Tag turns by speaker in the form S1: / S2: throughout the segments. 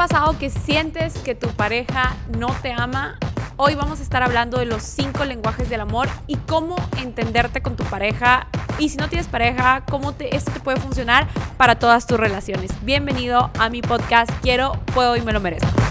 S1: pasado que sientes que tu pareja no te ama? Hoy vamos a estar hablando de los cinco lenguajes del amor y cómo entenderte con tu pareja. Y si no tienes pareja, cómo te, esto te puede funcionar para todas tus relaciones. Bienvenido a mi podcast Quiero, Puedo y Me lo Merezco.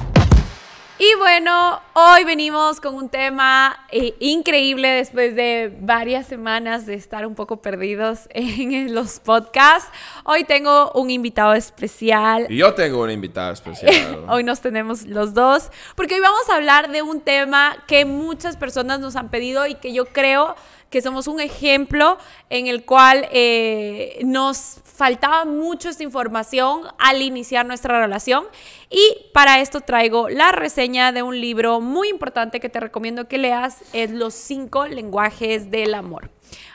S1: Y bueno, hoy venimos con un tema eh, increíble después de varias semanas de estar un poco perdidos en los podcasts. Hoy tengo un invitado especial.
S2: Y yo tengo un invitado especial.
S1: hoy nos tenemos los dos, porque hoy vamos a hablar de un tema que muchas personas nos han pedido y que yo creo que somos un ejemplo en el cual eh, nos faltaba mucho esta información al iniciar nuestra relación. Y para esto traigo la reseña de un libro muy importante que te recomiendo que leas, es Los cinco lenguajes del amor.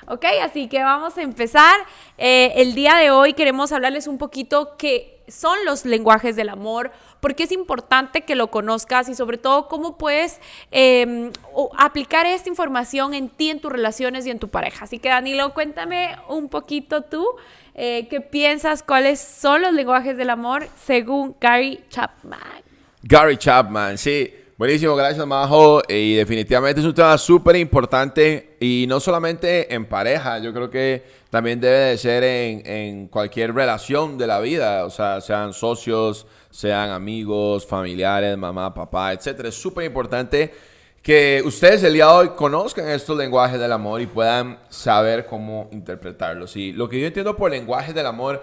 S1: Ok, así que vamos a empezar. Eh, el día de hoy queremos hablarles un poquito qué son los lenguajes del amor, por qué es importante que lo conozcas y sobre todo cómo puedes em, aplicar esta información en ti, en tus relaciones y en tu pareja. Así que Danilo, cuéntame un poquito tú. Eh, ¿Qué piensas? ¿Cuáles son los lenguajes del amor según Gary Chapman?
S2: Gary Chapman, sí. Buenísimo, gracias Majo. Y definitivamente es un tema súper importante y no solamente en pareja, yo creo que también debe de ser en, en, cualquier relación de la vida, o sea, sean socios, sean amigos, familiares, mamá, papá, etc. Es súper importante que ustedes el día de hoy conozcan estos lenguajes del amor y puedan saber cómo interpretarlos. Y lo que yo entiendo por lenguaje del amor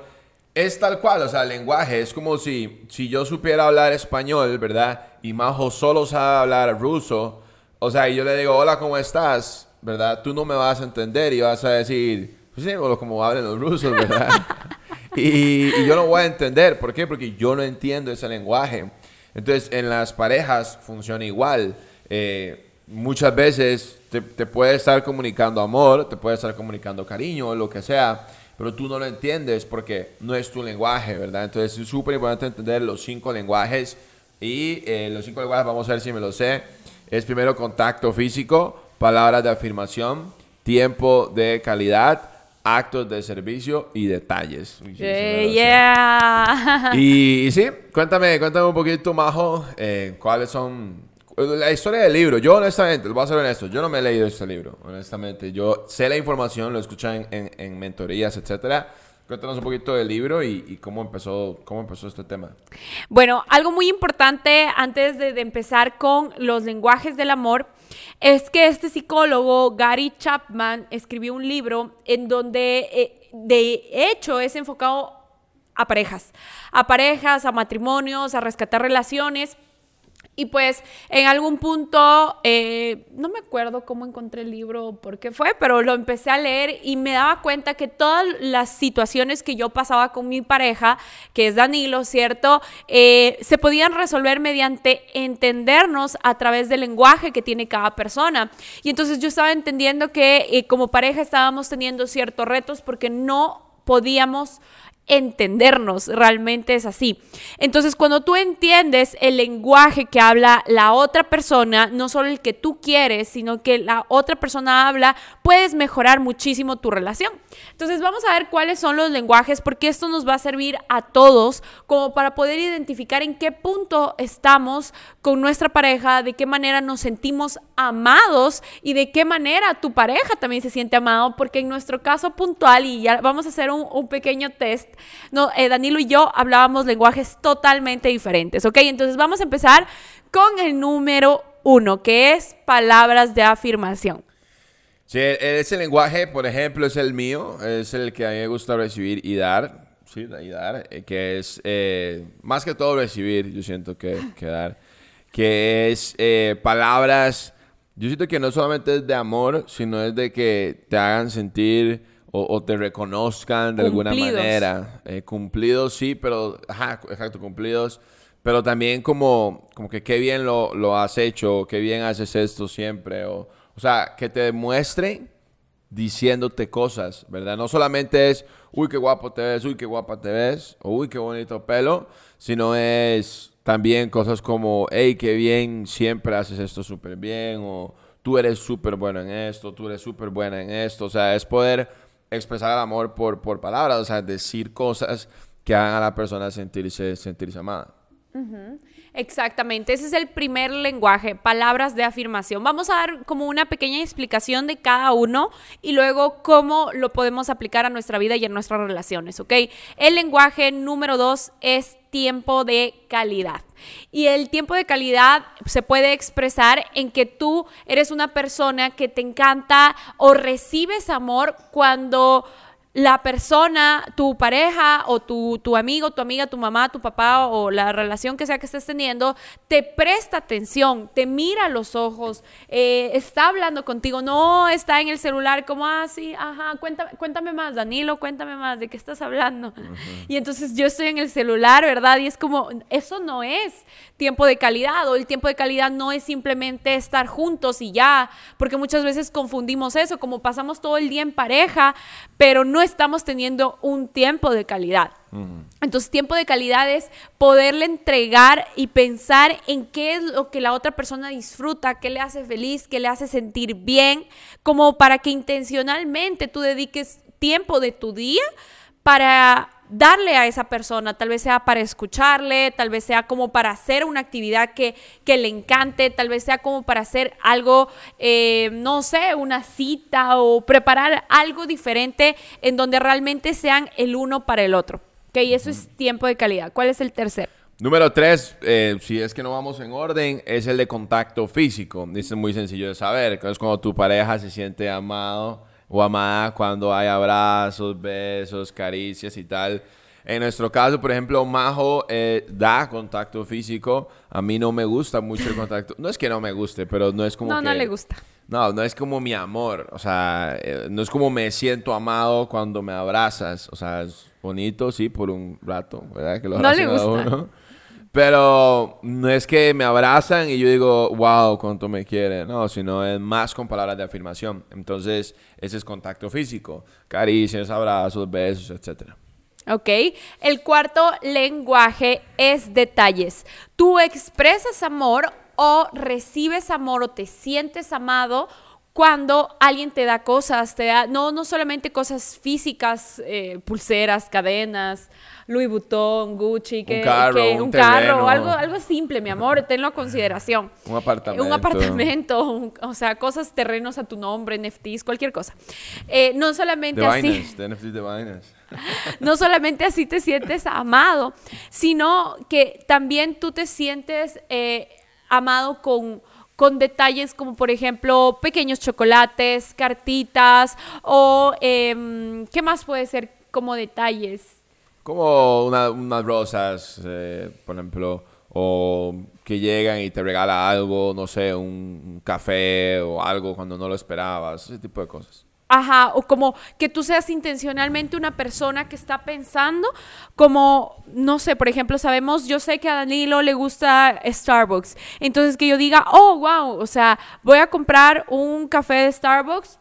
S2: es tal cual, o sea, el lenguaje es como si, si yo supiera hablar español, ¿verdad? Y Majo solo sabe hablar ruso, o sea, y yo le digo, hola, ¿cómo estás? ¿Verdad? Tú no me vas a entender y vas a decir, pues sí, como hablan los rusos, ¿verdad? y, y, yo no voy a entender, ¿por qué? Porque yo no entiendo ese lenguaje. Entonces, en las parejas funciona igual. Eh, muchas veces te, te puede estar comunicando amor, te puede estar comunicando cariño, lo que sea, pero tú no lo entiendes porque no es tu lenguaje, ¿verdad? Entonces es súper importante entender los cinco lenguajes y eh, los cinco lenguajes, vamos a ver si me lo sé, es primero contacto físico, palabras de afirmación, tiempo de calidad, actos de servicio y detalles.
S1: yeah.
S2: Y, y, sí, cuéntame, cuéntame un poquito, Majo, eh, cuáles son la historia del libro, yo honestamente, lo voy a ser honesto, yo no me he leído este libro, honestamente. Yo sé la información, lo escuché en, en, mentorías, etcétera. Cuéntanos un poquito del libro y, cómo, empezó, cómo empezó este tema.
S1: Bueno, algo muy importante antes de, empezar con los lenguajes del amor es que este psicólogo, Gary Chapman, escribió un libro en donde, eh, de hecho, es enfocado a parejas, a parejas, a matrimonios, a rescatar relaciones y pues en algún punto, eh, no me acuerdo cómo encontré el libro, por qué fue, pero lo empecé a leer y me daba cuenta que todas las situaciones que yo pasaba con mi pareja, que es Danilo, ¿cierto? Eh, se podían resolver mediante entendernos a través del lenguaje que tiene cada persona. Y entonces yo estaba entendiendo que eh, como pareja estábamos teniendo ciertos retos porque no podíamos entendernos, realmente es así. Entonces, cuando tú entiendes el lenguaje que habla la otra persona, no solo el que tú quieres, sino que la otra persona habla, puedes mejorar muchísimo tu relación. Entonces, vamos a ver cuáles son los lenguajes, porque esto nos va a servir a todos como para poder identificar en qué punto estamos con nuestra pareja, de qué manera nos sentimos amados y de qué manera tu pareja también se siente amado, porque en nuestro caso puntual, y ya vamos a hacer un, pequeño test, no, eh, Danilo y yo hablábamos lenguajes totalmente diferentes, ¿ok? Entonces vamos a empezar con el número uno, que es palabras de afirmación.
S2: Sí, e-, ese lenguaje, por ejemplo, es el mío, es el que a mí me gusta recibir y dar, sí, y dar, eh, que es eh, más que todo recibir, yo siento que dar, que es palabras, yo siento que no solamente es de amor, sino es de que te hagan sentir o, te reconozcan de alguna manera. Eh, cumplidos, sí, pero, ajá, exacto, cumplidos. Pero también como, como que qué bien lo, lo has hecho, qué bien haces esto siempre. O, o sea, que te demuestren diciéndote cosas, ¿verdad? No solamente es, uy, qué guapo te ves, uy, qué guapa te ves, o uy, qué bonito pelo, sino es también cosas como, hey, qué bien, siempre haces esto súper bien, o tú eres súper bueno en esto, tú eres súper buena en esto. O sea, es poder expresar el amor por, por palabras, o sea, decir cosas que hagan a la persona sentirse, sentirse amada.
S1: Exactamente, ese es el primer lenguaje, palabras de afirmación. Vamos a dar como una pequeña explicación de cada uno y luego cómo lo podemos aplicar a nuestra vida y a nuestras relaciones, ¿ok? El lenguaje número dos es tiempo de calidad. Y el tiempo de calidad se puede expresar en que tú eres una persona que te encanta o recibes amor cuando la persona, tu pareja o tu, tu, amigo, tu amiga, tu mamá, tu papá o la relación que sea que estés teniendo, te presta atención, te mira a los ojos, eh, está hablando contigo, no está en el celular como, así, ah, ajá, cuéntame, cuéntame más, Danilo, cuéntame más, ¿de qué estás hablando? Y entonces yo estoy en el celular, ¿verdad? Y es como, eso no es tiempo de calidad o el tiempo de calidad no es simplemente estar juntos y ya, porque muchas veces confundimos eso, como pasamos todo el día en pareja, pero no estamos teniendo un tiempo de calidad. Entonces, tiempo de calidad es poderle entregar y pensar en qué es lo que la otra persona disfruta, qué le hace feliz, qué le hace sentir bien, como para que intencionalmente tú dediques tiempo de tu día para darle a esa persona, tal vez sea para escucharle, tal vez sea como para hacer una actividad que, le encante, tal vez sea como para hacer algo, eh, no sé, una cita o preparar algo diferente en donde realmente sean el uno para el otro. Ok, eso es tiempo de calidad. ¿Cuál es el tercero?
S2: Número tres, eh, si es que no vamos en orden, es el de contacto físico. Es muy sencillo de saber. Es cuando tu pareja se siente amado o amada cuando hay abrazos, besos, caricias y tal. En nuestro caso, por ejemplo, Majo eh, da contacto físico. A mí no me gusta mucho el contacto. No es que no me guste, pero no es como.
S1: No, no le gusta.
S2: No, no es como mi amor. O sea, eh, no es como me siento amado cuando me abrazas. O sea, es bonito, sí, por un rato, ¿verdad? Que lo
S1: no le gusta.
S2: Pero no es que me abrazan y yo digo, wow, cuánto me quiere. No, sino es más con palabras de afirmación. Entonces, ese es contacto físico. Caricias, abrazos, besos, etc.
S1: ¿Ok? El cuarto lenguaje es detalles. Tú expresas amor o recibes amor o te sientes amado cuando alguien te da cosas, te da, no, no solamente cosas físicas, eh, pulseras, cadenas, Louis Vuitton, Gucci, que,
S2: un carro,
S1: un, carro algo, algo simple, mi amor, tenlo a consideración.
S2: Un apartamento.
S1: Un apartamento, o sea, cosas, terrenos a tu nombre, NFTs, cualquier cosa. Eh, no solamente así. no solamente así te sientes amado, sino que también tú te sientes eh, amado con con detalles como por ejemplo pequeños chocolates, cartitas o em, ¿qué más puede ser como detalles?
S2: Como unas rosas, eh, por ejemplo, o que llegan y te regala algo, no sé, un café o algo cuando no lo esperabas, ese tipo de cosas.
S1: Ajá, o como que tú seas intencionalmente una persona que está pensando como, no sé, por ejemplo, sabemos, yo sé que a Danilo le gusta Starbucks, entonces que yo diga, oh, wow, o sea, voy a comprar un café de Starbucks,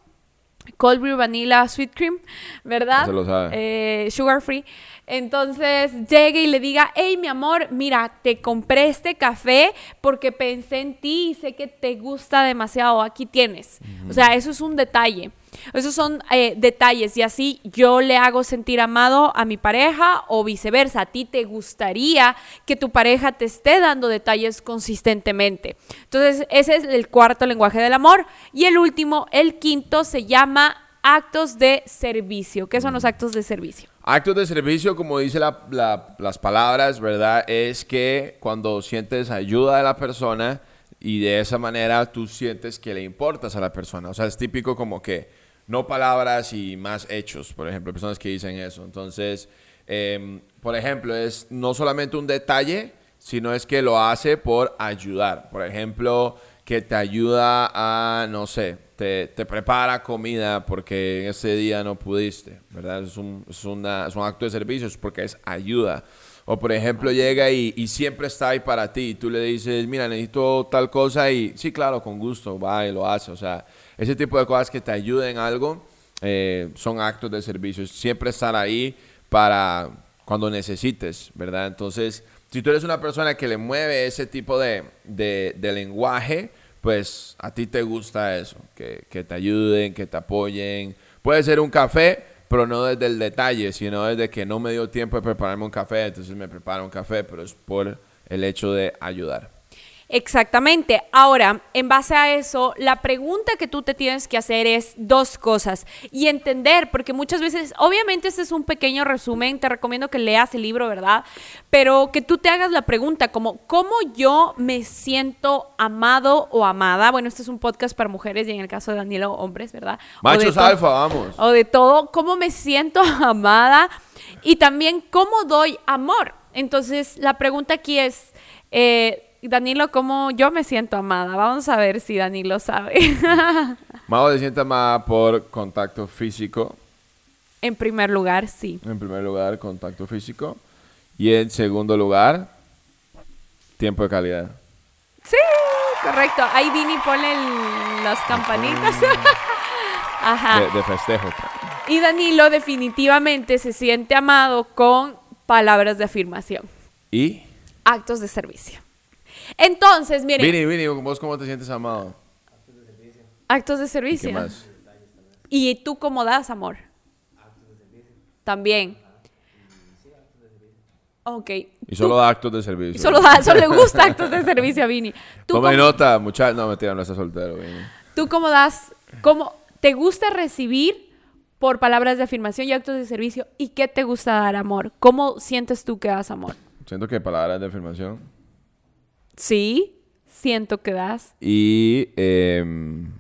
S1: cold brew vanilla sweet cream, ¿verdad?
S2: Se lo sabe.
S1: Eh, sugar free. Entonces llegue y le diga, hey mi amor, mira, te compré este café porque pensé en ti y sé que te gusta demasiado, aquí tienes. O sea, eso es un detalle. Esos son eh, detalles y así yo le hago sentir amado a mi pareja o viceversa. A ti te gustaría que tu pareja te esté dando detalles consistentemente. Entonces, ese es el cuarto lenguaje del amor. Y el último, el quinto, se llama actos de servicio. ¿Qué son los actos de servicio?
S2: Actos de servicio, como dice las palabras, ¿verdad? Es que cuando sientes ayuda de la persona y de esa manera tú sientes que le importas a la persona. O sea, es típico como que no palabras y más hechos, por ejemplo, personas que dicen eso. Entonces, em, por ejemplo, es no solamente un detalle, sino es que lo hace por ayudar. Por ejemplo, que te ayuda a, no sé, te, prepara comida porque ese día no pudiste, ¿verdad? Es un, es, una, es un acto de servicio, es porque es ayuda. O por ejemplo llega y, y, siempre está ahí para ti y tú le dices, mira, necesito tal cosa y sí, claro, con gusto, va y lo hace. O sea, ese tipo de cosas que te ayuden algo eh, son actos de servicio. Siempre estar ahí para cuando necesites, ¿verdad? Entonces, si tú eres una persona que le mueve ese tipo de, de, lenguaje, pues a ti te gusta eso, que, que, te ayuden, que te apoyen. Puede ser un café, pero no desde el detalle, sino desde que no me dio tiempo de prepararme un café, entonces me preparo un café, pero es por el hecho de ayudar.
S1: Exactamente. Ahora, en base a eso, la pregunta que tú te tienes que hacer es dos cosas y entender, porque muchas veces, obviamente este es un pequeño resumen, te recomiendo que leas el libro, ¿verdad? Pero que tú te hagas la pregunta como, ¿cómo yo me siento amado o amada? Bueno, este es un podcast para mujeres y en el caso de Danilo, hombres, ¿verdad?
S2: Machos alfa, vamos.
S1: O de todo, ¿cómo me siento amada? Y también, ¿cómo doy amor? Entonces, la pregunta aquí es... Eh, Danilo, ¿cómo yo me siento amada? Vamos a ver si Danilo sabe.
S2: Mao se siente amada por contacto físico.
S1: En primer lugar, sí.
S2: En primer lugar, contacto físico. Y en segundo lugar, tiempo de calidad.
S1: Sí, correcto. Ahí Dini pone las campanitas.
S2: Ajá. De, de festejo.
S1: Y Danilo definitivamente se siente amado con palabras de afirmación.
S2: ¿Y?
S1: Actos de servicio. Entonces, miren.
S2: Vini, Vini, ¿vos cómo te sientes amado?
S1: Actos de servicio. Actos de servicio. ¿Qué más? ¿Y tú cómo das amor? Actos de servicio. También. Ok.
S2: Y solo da actos de servicio.
S1: Solo, da, solo le gusta actos de servicio a Vini.
S2: Toma nota, muchachos. No, mentira, no está soltero, Vini.
S1: ¿Tú cómo das, cómo te gusta recibir por palabras de afirmación y actos de servicio? ¿Y qué te gusta dar amor? ¿Cómo sientes tú que das amor?
S2: Siento que palabras de afirmación
S1: Sí, siento que das.
S2: Y. Em,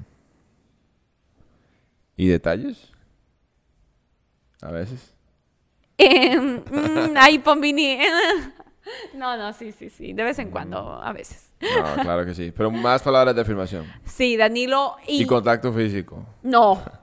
S2: ¿Y detalles? A veces.
S1: Eh, mm, ay, Pombini. no, no, sí, sí, sí. De vez en cuando, a veces.
S2: No, claro que sí. Pero más palabras de afirmación.
S1: Sí, Danilo.
S2: Y, y contacto físico.
S1: No.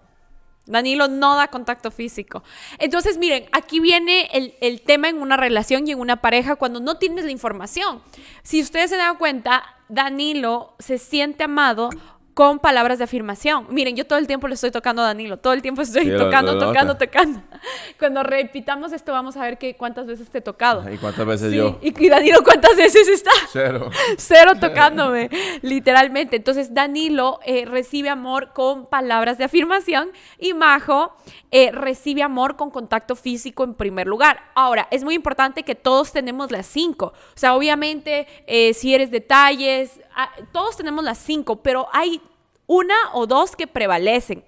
S1: Danilo no da contacto físico. Entonces, miren, aquí viene el, tema en una relación y en una pareja cuando no tienes la información. Si ustedes se dan cuenta, Danilo se siente amado con palabras de afirmación. Miren, yo todo el tiempo le estoy tocando a Danilo, todo el tiempo estoy tocando, tocando, tocando. Cuando repitamos esto vamos a ver que cuántas veces te he tocado.
S2: ¿Y cuántas veces yo?
S1: Y, Danilo, ¿cuántas veces está?
S2: Cero.
S1: Cero tocándome, literalmente. Entonces Danilo eh, recibe amor con palabras de afirmación y Majo eh, recibe amor con contacto físico en primer lugar. Ahora, es muy importante que todos tenemos las cinco. O sea, obviamente, eh, si eres detalles, todos tenemos las cinco, pero hay una o dos que prevalecen.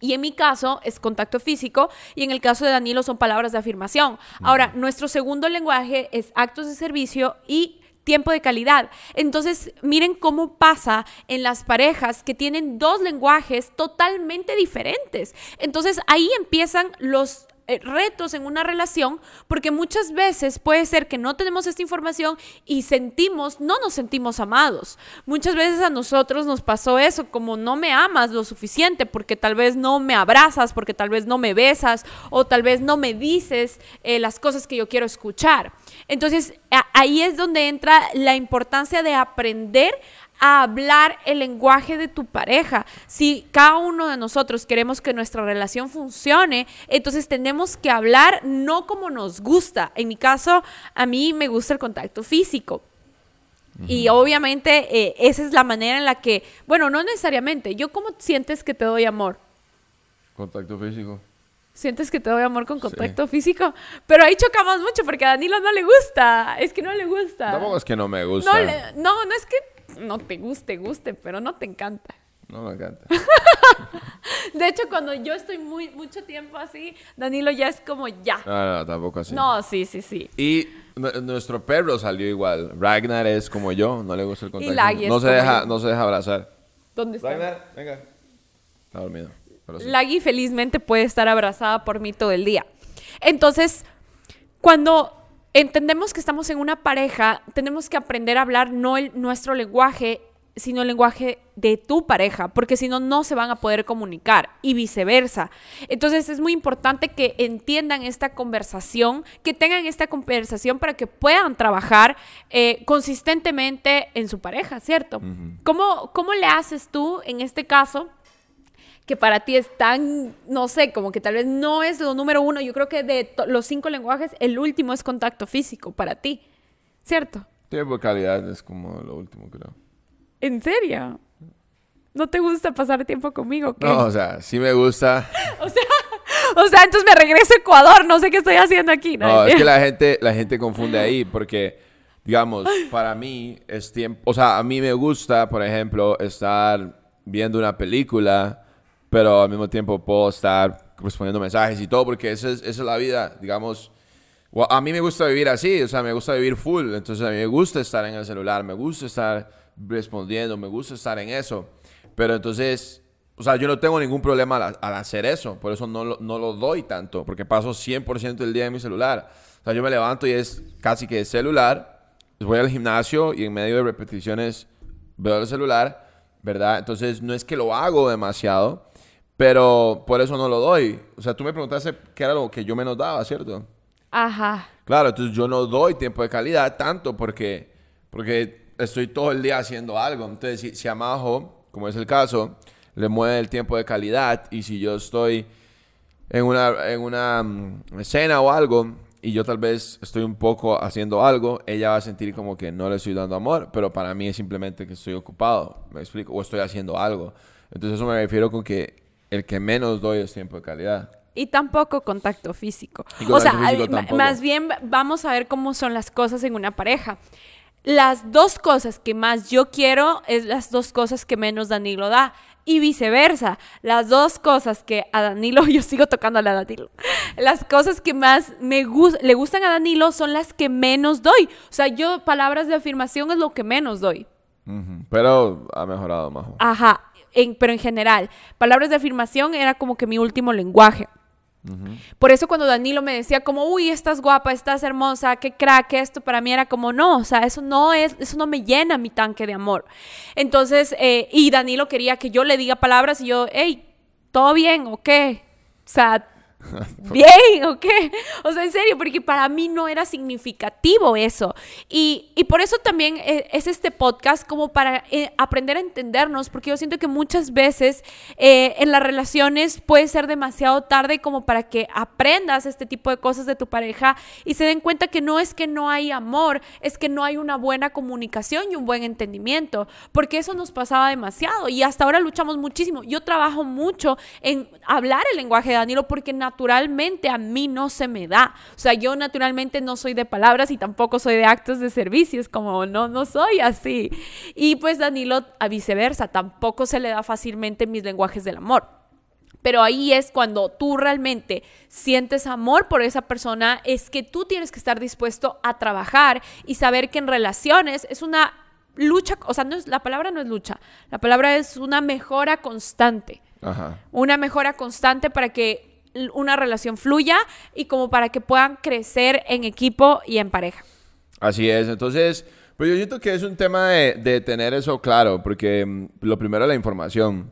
S1: Y en mi caso es contacto físico y en el caso de Danilo son palabras de afirmación. Ahora, nuestro segundo lenguaje es actos de servicio y tiempo de calidad. Entonces, miren cómo pasa en las parejas que tienen dos lenguajes totalmente diferentes. Entonces, ahí empiezan los retos en una relación, porque muchas veces puede ser que no tenemos esta información y sentimos, no nos sentimos amados. Muchas veces a nosotros nos pasó eso, como no me amas lo suficiente, porque tal vez no me abrazas, porque tal vez no me besas, o tal vez no me dices eh, las cosas que yo quiero escuchar. Entonces, ahí es donde entra la importancia de aprender a hablar el lenguaje de tu pareja. Si cada uno de nosotros queremos que nuestra relación funcione, entonces tenemos que hablar no como nos gusta. En mi caso, a mí me gusta el contacto físico. Y obviamente eh, esa es la manera en la que, bueno, no necesariamente, yo cómo sientes que te doy amor?
S2: Contacto físico.
S1: ¿Sientes que te doy amor con contacto físico? Pero ahí chocamos mucho porque a Danilo no le gusta. Es que no le gusta.
S2: Tampoco es que no me gusta.
S1: No, no, no es que no te guste, guste, pero no te encanta.
S2: No me encanta.
S1: de hecho, cuando yo estoy muy mucho tiempo así, Danilo ya es como ya.
S2: No, no, tampoco así.
S1: No, sí, sí, sí.
S2: Y nuestro perro salió igual. Ragnar es como yo, no le gusta el contacto. no se deja, no se deja abrazar.
S1: ¿Dónde está?
S2: Ragnar, venga. Está dormido.
S1: Laggy felizmente puede estar abrazada por mí todo el día. Entonces, cuando entendemos que estamos en una pareja, tenemos que aprender a hablar no el, nuestro lenguaje, sino el lenguaje de tu pareja, porque si no, no se van a poder comunicar y viceversa. Entonces es muy importante que entiendan esta conversación, que tengan esta conversación para que puedan trabajar eh, consistentemente en su pareja, ¿cierto? ¿Cómo, ¿Cómo le haces tú en este caso? Que para ti es tan, no sé, como que tal vez no es lo número uno. Yo creo que de los cinco lenguajes, el último es contacto físico para ti, ¿cierto?
S2: Tiempo de calidad es como lo último, creo.
S1: ¿En serio? ¿No te gusta pasar tiempo conmigo?
S2: No, o sea, sí me gusta.
S1: o sea, o sea, entonces me regreso a Ecuador, no sé qué estoy haciendo aquí.
S2: No, es que la gente, la gente confunde ahí porque digamos, para mí es tiempo, o sea, a mí me gusta, por ejemplo, estar viendo una película, pero al mismo tiempo puedo estar respondiendo mensajes y todo, porque esa es, esa es la vida, digamos. A mí me gusta vivir así, o sea, me gusta vivir full, entonces a mí me gusta estar en el celular, me gusta estar respondiendo, me gusta estar en eso, pero entonces, o sea, yo no tengo ningún problema al, al hacer eso, por eso no lo, no lo doy tanto, porque paso 100% del día en mi celular. O sea, yo me levanto y es casi que celular, voy al gimnasio y en medio de repeticiones veo el celular, ¿verdad? Entonces no es que lo hago demasiado, pero por eso no lo doy. O sea, tú me preguntaste qué era lo que yo menos daba, ¿cierto?
S1: Ajá.
S2: Claro, entonces yo no doy tiempo de calidad tanto porque, porque estoy todo el día haciendo algo. Entonces, si, si a Majo, como es el caso, le mueve el tiempo de calidad y si yo estoy en una, en una mm, escena o algo y yo tal vez estoy un poco haciendo algo, ella va a sentir como que no le estoy dando amor, pero para mí es simplemente que estoy ocupado, me explico, o estoy haciendo algo. Entonces eso me refiero con que el que menos doy es tiempo de calidad.
S1: Y tampoco contacto físico.
S2: Y
S1: o sea,
S2: contacto físico tampoco.
S1: más bien vamos a ver cómo son las cosas en una pareja. Las dos cosas que más yo quiero es las dos cosas que menos Danilo da. Y viceversa. Las dos cosas que a Danilo, yo sigo tocándole a Danilo. Las cosas que más me gus- le gustan a Danilo son las que menos doy. O sea, yo palabras de afirmación es lo que menos doy.
S2: Pero ha mejorado, Majo.
S1: Ajá, en- pero en general, palabras de afirmación era como que mi último lenguaje. Por eso cuando Danilo me decía como, uy, estás guapa, estás hermosa, qué crack, esto para mí era como, no, o sea, eso no es, eso no me llena mi tanque de amor. Entonces, eh, y Danilo quería que yo le diga palabras y yo, hey, ¿todo bien o qué? O sea, bien o qué? O sea, en serio, porque para mí no era significativo eso. Y, y por eso también eh, es este podcast como para eh, aprender a entendernos, porque yo siento que muchas veces eh, en las relaciones puede ser demasiado tarde como para que aprendas este tipo de cosas de tu pareja y se den cuenta que no es que no hay amor, es que no hay una buena comunicación y un buen entendimiento, porque eso nos pasaba demasiado y hasta ahora luchamos muchísimo. Yo trabajo mucho en hablar el lenguaje de Danilo porque naturalmente a mí no se me da. O sea, yo naturalmente no soy de palabras y tampoco soy de actos de servicios, como no, no soy así. Y pues Danilo, a viceversa, tampoco se le da fácilmente mis lenguajes del amor. Pero ahí es cuando tú realmente sientes amor por esa persona, es que tú tienes que estar dispuesto a trabajar y saber que en relaciones es una lucha, o sea, no es, la palabra no es lucha, la palabra es una mejora constante
S2: Ajá.
S1: una mejora constante para que una relación fluya y como para que puedan crecer en equipo y en pareja.
S2: Así es, entonces, pues yo siento que es un tema de, de tener eso claro, porque mm, lo primero es la información.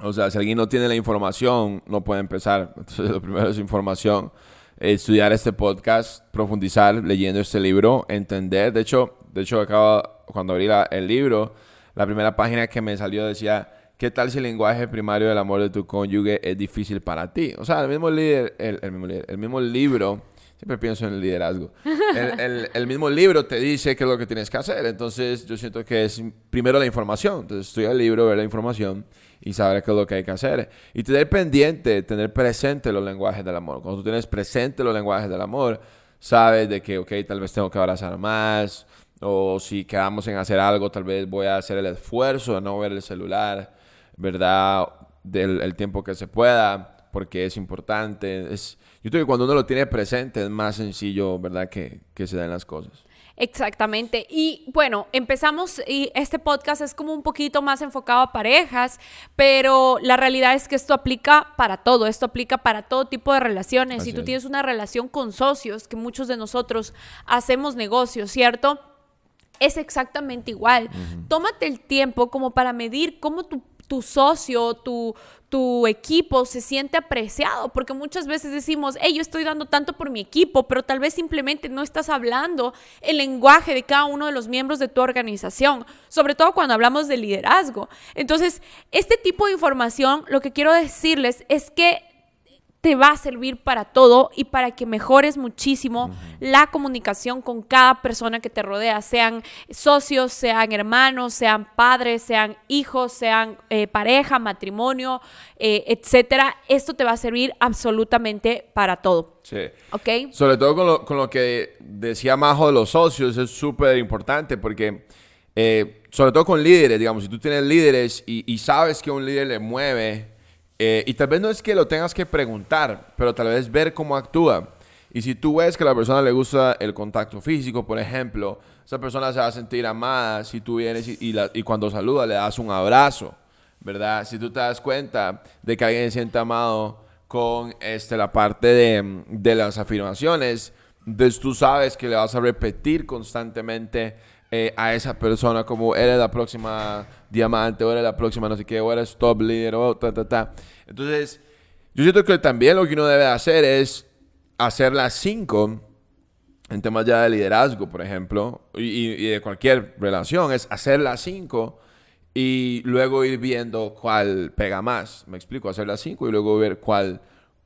S2: O sea, si alguien no tiene la información, no puede empezar. Entonces, lo primero es información. Estudiar este podcast, profundizar leyendo este libro, entender. De hecho, de hecho acabo, cuando abrí la- el libro, la primera página que me salió decía, ¿qué tal si el lenguaje primario del amor de tu cónyuge es difícil para ti? O sea, el mismo, líder, el, el mismo, líder- el mismo libro, siempre pienso en el liderazgo, el, el- el mismo libro te dice qué es lo que tienes que hacer. Entonces, yo siento que es primero la información. Entonces, estudia el libro, ver la información y saber qué es lo que hay que hacer. Y tener pendiente, tener presente los lenguajes del amor. Cuando tú tienes presente los lenguajes del amor, sabes de que, ok, tal vez tengo que abrazar más, o si quedamos en hacer algo, tal vez voy a hacer el esfuerzo de no ver el celular, ¿verdad? Del el tiempo que se pueda, porque es importante. Es, yo creo que cuando uno lo tiene presente es más sencillo, ¿verdad? Que, que se den las cosas.
S1: Exactamente. Y bueno, empezamos y este podcast es como un poquito más enfocado a parejas, pero la realidad es que esto aplica para todo, esto aplica para todo tipo de relaciones.
S2: Así
S1: si tú
S2: es.
S1: tienes una relación con socios, que muchos de nosotros hacemos negocios, ¿cierto? Es exactamente igual. Tómate el tiempo como para medir cómo tu, tu socio, tu, tu equipo se siente apreciado, porque muchas veces decimos, hey, yo estoy dando tanto por mi equipo, pero tal vez simplemente no estás hablando el lenguaje de cada uno de los miembros de tu organización, sobre todo cuando hablamos de liderazgo. Entonces, este tipo de información, lo que quiero decirles es que te va a servir para todo y para que mejores muchísimo la comunicación con cada persona que te rodea, sean socios, sean hermanos, sean padres, sean hijos, sean eh, pareja, matrimonio, eh, etcétera. Esto te va a servir absolutamente para todo.
S2: Sí.
S1: ¿Ok?
S2: Sobre todo con lo, con lo que decía Majo de los socios, es súper importante porque, eh, sobre todo con líderes, digamos, si tú tienes líderes y, y sabes que un líder le mueve, eh, y tal vez no es que lo tengas que preguntar, pero tal vez ver cómo actúa. Y si tú ves que a la persona le gusta el contacto físico, por ejemplo, esa persona se va a sentir amada si tú vienes y, y cuando saluda le das un abrazo, ¿verdad? Si tú te das cuenta de que alguien se siente amado con este, la parte de, de las afirmaciones, entonces tú sabes que le vas a repetir constantemente eh, a esa persona como eres la próxima diamante, o eres la próxima no sé qué, o eres top leader, o ta, ta, ta. Entonces, yo siento que también lo que uno debe hacer es hacer las cinco en temas ya de liderazgo, por ejemplo, y, y- de cualquier relación, es hacer las cinco y luego ir viendo cuál pega más. Me explico, hacer las cinco y luego ver cuál,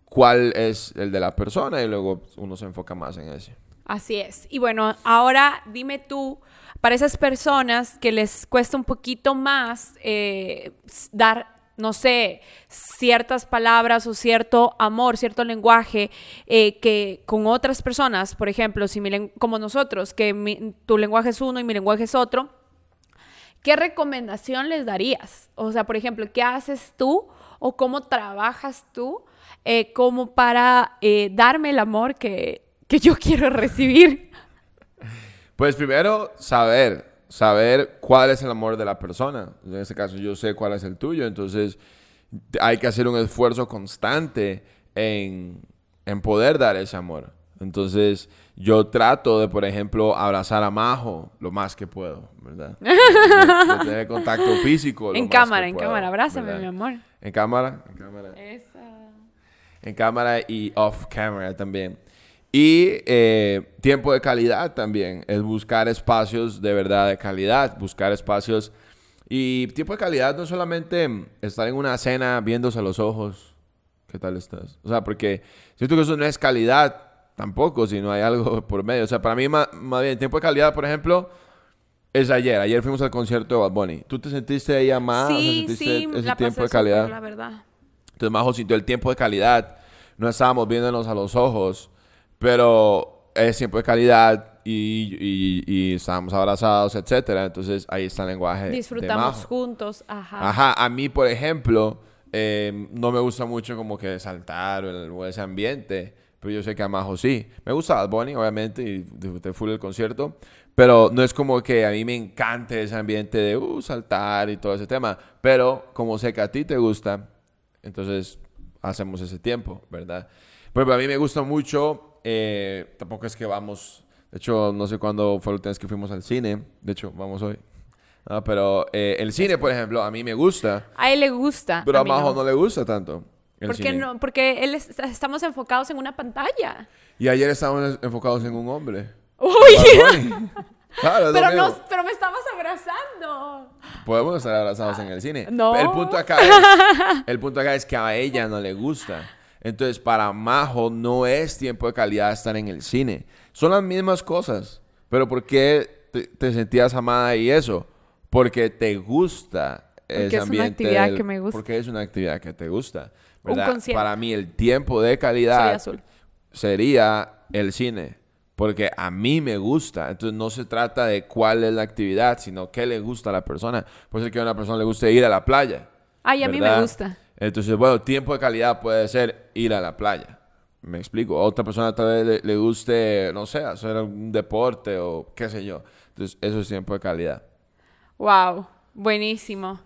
S2: cuál es el de la persona y luego uno se enfoca más en ese.
S1: Así es. Y bueno, ahora dime tú, para esas personas que les cuesta un poquito más eh, dar, no sé, ciertas palabras o cierto amor, cierto lenguaje eh, que con otras personas, por ejemplo, si como nosotros, que tu lenguaje es uno y mi lenguaje es otro, ¿qué recomendación les darías? O sea, por ejemplo, ¿qué haces tú o cómo trabajas tú eh, como para eh, darme el amor que, que yo quiero recibir?
S2: Pues primero, saber, saber cuál es el amor de la persona. En este caso, yo sé cuál es el tuyo, entonces hay que hacer un esfuerzo constante en, en poder dar ese amor. Entonces, yo trato de, por ejemplo, abrazar a Majo lo más que puedo, ¿verdad? De, de tener contacto físico. lo
S1: En
S2: más
S1: cámara,
S2: que
S1: en
S2: puedo,
S1: cámara, abrázame,
S2: ¿verdad?
S1: mi amor.
S2: En cámara, en cámara
S1: Esa.
S2: en cámara y off camera también. Y eh, tiempo de calidad también, es buscar espacios de verdad de calidad, buscar espacios. Y tiempo de calidad no solamente estar en una cena viéndose a los ojos, ¿qué tal estás? O sea, porque siento que eso no es calidad tampoco, si no hay algo por medio. O sea, para mí más, más bien tiempo de calidad, por ejemplo, es ayer. Ayer fuimos al concierto de Bad Bunny. ¿Tú te sentiste ahí amada? O sea,
S1: sí,
S2: ¿sentiste
S1: sí,
S2: ese
S1: la
S2: tiempo
S1: pasé
S2: de calidad?
S1: súper, la verdad.
S2: Entonces Majo sintió el tiempo de calidad. No estábamos viéndonos a los ojos, pero es tiempo de calidad y, y, y estábamos abrazados, etcétera. Entonces ahí está el lenguaje de
S1: Disfrutamos
S2: Majo.
S1: juntos, ajá.
S2: Ajá, a mí, por ejemplo, eh, no me gusta mucho como que saltar o ese ambiente, pero yo sé que a Majo sí. Me gusta Bad Bunny, obviamente, y disfruté full el concierto, pero no es como que a mí me encante ese ambiente de uh, saltar y todo ese tema, pero como sé que a ti te gusta, entonces hacemos ese tiempo, ¿verdad? Pero a mí me gusta mucho, eh, tampoco es que vamos, de hecho, no sé cuándo fue la última vez que fuimos al cine, de hecho, vamos hoy. Ah, pero eh, el cine, por ejemplo, a mí me gusta,
S1: A él le gusta.
S2: pero a,
S1: mí
S2: Majo no. le gusta tanto. el
S1: ¿Por qué
S2: cine.
S1: no? Porque él es- estamos enfocados en una pantalla.
S2: Y ayer estábamos enfocados en un hombre.
S1: Uy,
S2: Bunny. Claro,
S1: pero, no, pero me estabas abrazando.
S2: Podemos estar abrazados en el cine.
S1: No.
S2: El punto acá es, el punto acá es que a ella no le gusta. Entonces, para Majo no es tiempo de calidad estar en el cine. Son las mismas cosas. Pero ¿por qué te, te sentías amada y eso? Porque te gusta
S1: Porque
S2: ese
S1: es una actividad
S2: del-
S1: que me gusta.
S2: Porque es una actividad que te gusta.
S1: Un
S2: ¿verdad?
S1: concierto.
S2: Para mí el tiempo de calidad
S1: azul.
S2: sería el cine. Porque a mí me gusta. Entonces no se trata de cuál es la actividad, sino qué le gusta a la persona. Puede ser que a una persona le guste ir a la playa.
S1: Ay, a mí me gusta.
S2: Entonces, bueno, tiempo de calidad puede ser ir a la playa. Me explico. A otra persona tal vez le, le guste, no sé, hacer un deporte o qué sé yo. Entonces, eso es tiempo de calidad.
S1: Wow, buenísimo.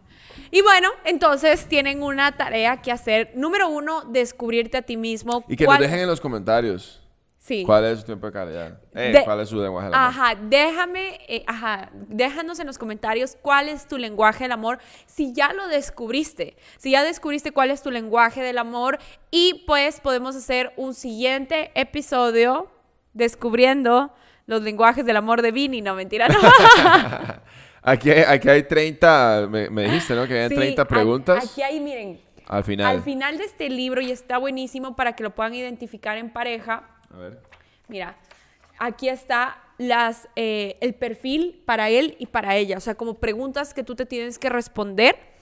S1: Y bueno, entonces tienen una tarea que hacer. Número uno, descubrirte a ti mismo.
S2: Y que
S1: ¿Cuál-
S2: nos dejen en los comentarios
S1: Sí.
S2: cuál es su tiempo de calidad. Eh,
S1: De-
S2: ¿Cuál es su lenguaje del amor.
S1: Ajá, déjame, eh, ajá, déjanos en los comentarios cuál es tu lenguaje del amor, si ya lo descubriste, si ya descubriste cuál es tu lenguaje del amor y pues podemos hacer un siguiente episodio descubriendo los lenguajes del amor de Vini, no mentira, no.
S2: Aquí hay, aquí hay 30, me, me dijiste, ¿no? Que hay
S1: Sí,
S2: 30
S1: a-
S2: preguntas.
S1: Aquí hay, miren,
S2: Al final.
S1: Al final de este libro, y está buenísimo para que lo puedan identificar en pareja.
S2: A ver.
S1: Mira, aquí está las, eh, el perfil para él y para ella. O sea, como preguntas que tú te tienes que responder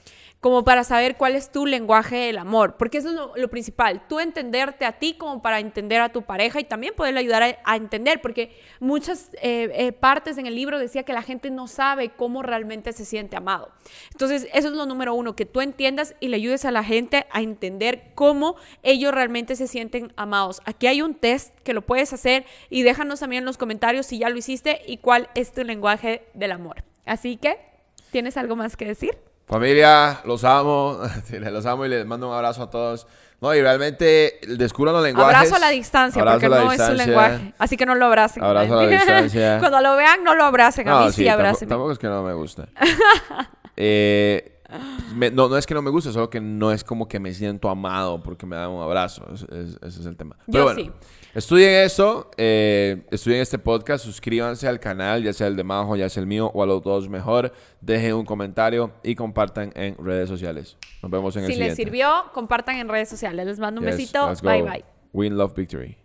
S1: como para saber cuál es tu lenguaje del amor, porque eso es lo, principal, tú entenderte a ti como para entender a tu pareja y también poderle ayudar a, entender, porque muchas eh, eh, partes en el libro decía que la gente no sabe cómo realmente se siente amado. Entonces, eso es lo número uno, que tú entiendas y le ayudes a la gente a entender cómo ellos realmente se sienten amados. Aquí hay un test que lo puedes hacer y déjanos también en los comentarios si ya lo hiciste y cuál es tu lenguaje del amor. Así que, ¿tienes algo más que decir?
S2: Familia, los amo, los amo y les mando un abrazo a todos. No, y realmente descubran los lenguajes.
S1: Abrazo a la distancia, porque no es su lenguaje. Así que no lo abracen.
S2: Abrazo a la distancia.
S1: Cuando lo vean, no lo abracen. A mí sí, abracen.
S2: Tampoco, es que no me guste. eh, no, no es que no me guste, solo que no es como que me siento amado porque me dan un abrazo. ese es el tema. Pero bueno, sí. Estudien eso, eh, estudien este podcast, suscríbanse al canal, ya sea el de Majo, ya sea el mío o a los dos mejor. Dejen un comentario y compartan en redes sociales. Nos vemos en el siguiente.
S1: Si les sirvió, compartan en redes sociales. Les mando un besito. Bye bye.
S2: Win Love Victory.